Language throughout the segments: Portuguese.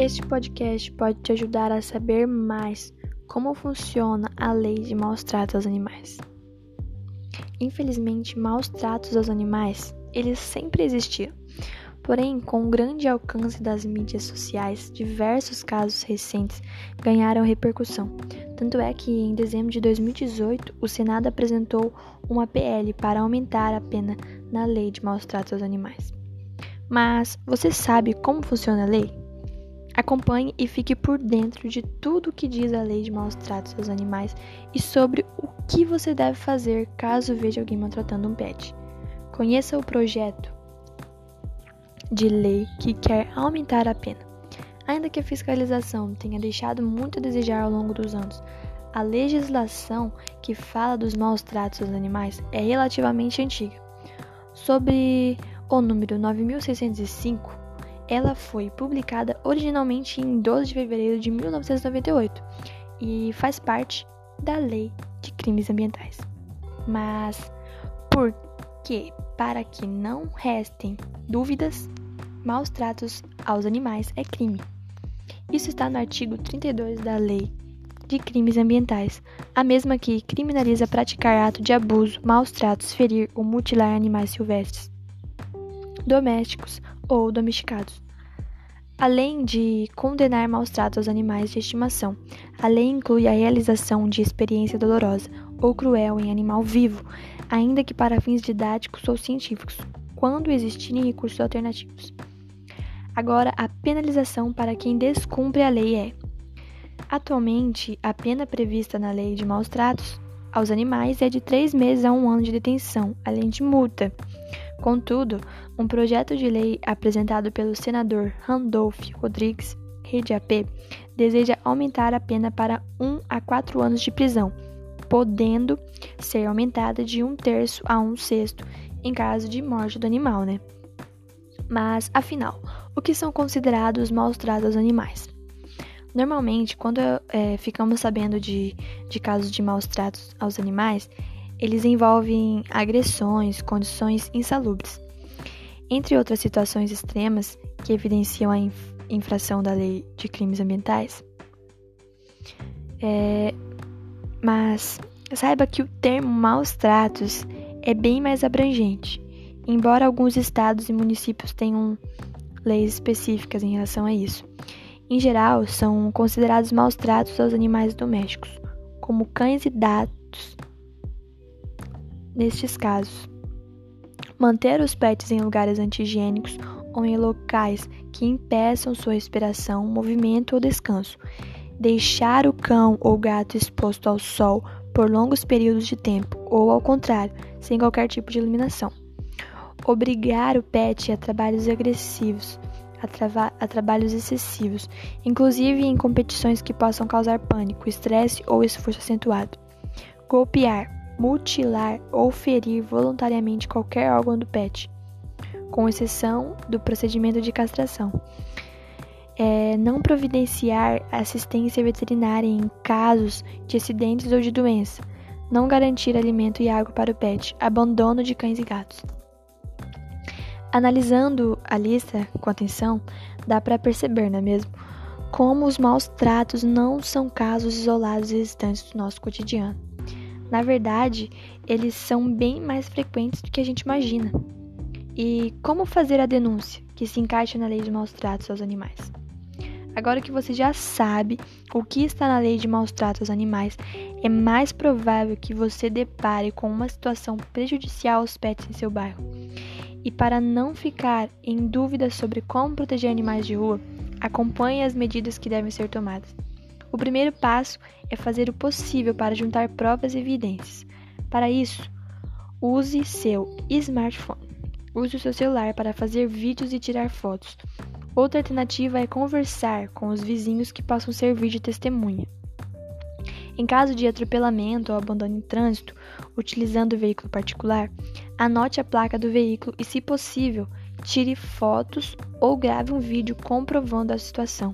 Este podcast pode te ajudar a saber mais como funciona a lei de maus tratos aos animais. Infelizmente, maus tratos aos animais, eles sempre existiram. Porém, com o grande alcance das mídias sociais, diversos casos recentes ganharam repercussão. Tanto é que, em dezembro de 2018, o Senado apresentou uma PL para aumentar a pena na lei de maus tratos aos animais. Mas você sabe como funciona a lei? Acompanhe e fique por dentro de tudo o que diz a lei de maus tratos aos animais e sobre o que você deve fazer caso veja alguém maltratando um pet. Conheça o projeto de lei que quer aumentar a pena. Ainda que a fiscalização tenha deixado muito a desejar ao longo dos anos, a legislação que fala dos maus tratos aos animais é relativamente antiga. Sobre o número 9605, ela foi publicada originalmente em 12 de fevereiro de 1998 e faz parte da Lei de Crimes Ambientais. Mas por que, para que não restem dúvidas, maus tratos aos animais é crime? Isso está no artigo 32 da Lei de Crimes Ambientais, a mesma que criminaliza praticar ato de abuso, maus tratos, ferir ou mutilar animais silvestres domésticos ou domesticados. Além de condenar maus tratos aos animais de estimação, a lei inclui a realização de experiência dolorosa ou cruel em animal vivo, ainda que para fins didáticos ou científicos, quando existirem recursos alternativos. Agora, a penalização para quem descumpre a lei é: Atualmente, a pena prevista na lei de maus tratos aos animais é de três meses a um ano de detenção, além de multa. Contudo, um projeto de lei apresentado pelo senador Randolph Rodrigues, Rede AP, deseja aumentar a pena para 1 a 4 anos de prisão, podendo ser aumentada de um terço a um sexto em caso de morte do animal, né? Mas, afinal, o que são considerados maus tratos aos animais? Normalmente, quando é, ficamos sabendo de, de casos de maus tratos aos animais, eles envolvem agressões, condições insalubres. Entre outras situações extremas que evidenciam a infração da lei de crimes ambientais. É, mas saiba que o termo maus tratos é bem mais abrangente, embora alguns estados e municípios tenham leis específicas em relação a isso. Em geral, são considerados maus tratos aos animais domésticos, como cães e gatos, nestes casos. Manter os pets em lugares anti-higiênicos ou em locais que impeçam sua respiração, movimento ou descanso. Deixar o cão ou gato exposto ao sol por longos períodos de tempo, ou ao contrário, sem qualquer tipo de iluminação. Obrigar o pet a trabalhos agressivos, a, trava a trabalhos excessivos, inclusive em competições que possam causar pânico, estresse ou esforço acentuado. Golpear, mutilar ou ferir voluntariamente qualquer órgão do pet, com exceção do procedimento de castração. É, não providenciar assistência veterinária em casos de acidentes ou de doença. Não garantir alimento e água para o pet. Abandono de cães e gatos. Analisando a lista com atenção, dá para perceber, não é mesmo? Como os maus tratos não são casos isolados existentes do nosso cotidiano. Na verdade, eles são bem mais frequentes do que a gente imagina. E como fazer a denúncia que se encaixa na lei de maus tratos aos animais? Agora que você já sabe o que está na lei de maus tratos aos animais, é mais provável que você depare com uma situação prejudicial aos pets em seu bairro. E para não ficar em dúvida sobre como proteger animais de rua, acompanhe as medidas que devem ser tomadas. O primeiro passo é fazer o possível para juntar provas e evidências. Para isso, use seu smartphone. Use o seu celular para fazer vídeos e tirar fotos. Outra alternativa é conversar com os vizinhos que possam servir de testemunha. Em caso de atropelamento ou abandono em trânsito, utilizando o veículo particular, anote a placa do veículo e, se possível, tire fotos ou grave um vídeo comprovando a situação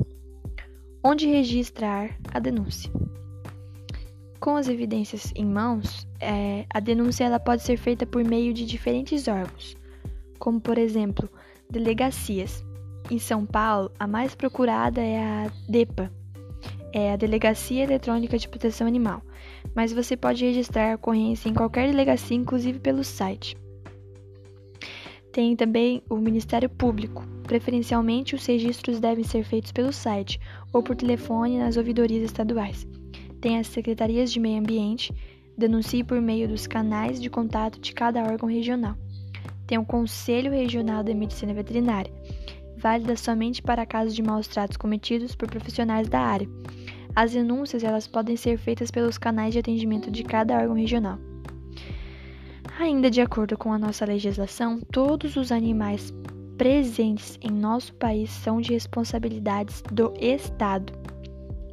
onde registrar a denúncia. Com as evidências em mãos, é, a denúncia ela pode ser feita por meio de diferentes órgãos, como por exemplo delegacias, Em São Paulo, a mais procurada é a DEPA, é a Delegacia Eletrônica de Proteção Animal, mas você pode registrar a ocorrência em qualquer delegacia, inclusive pelo site. Tem também o Ministério Público. Preferencialmente, os registros devem ser feitos pelo site ou por telefone nas ouvidorias estaduais. Tem as secretarias de meio ambiente, denuncie por meio dos canais de contato de cada órgão regional. Tem o Conselho Regional de Medicina Veterinária, válida somente para casos de maus tratos cometidos por profissionais da área. As denúncias elas podem ser feitas pelos canais de atendimento de cada órgão regional. Ainda de acordo com a nossa legislação, todos os animais presentes em nosso país são de responsabilidades do Estado.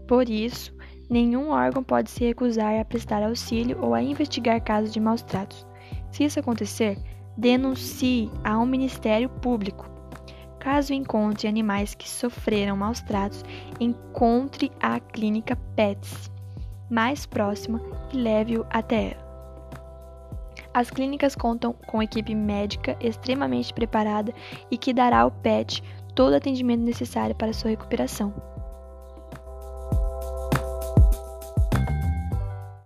Por isso, nenhum órgão pode se recusar a prestar auxílio ou a investigar casos de maus tratos. Se isso acontecer, denuncie ao Ministério Público. Caso encontre animais que sofreram maus tratos, encontre a clínica PETS mais próxima e leve-o até ela. As clínicas contam com equipe médica extremamente preparada e que dará ao pet todo o atendimento necessário para sua recuperação.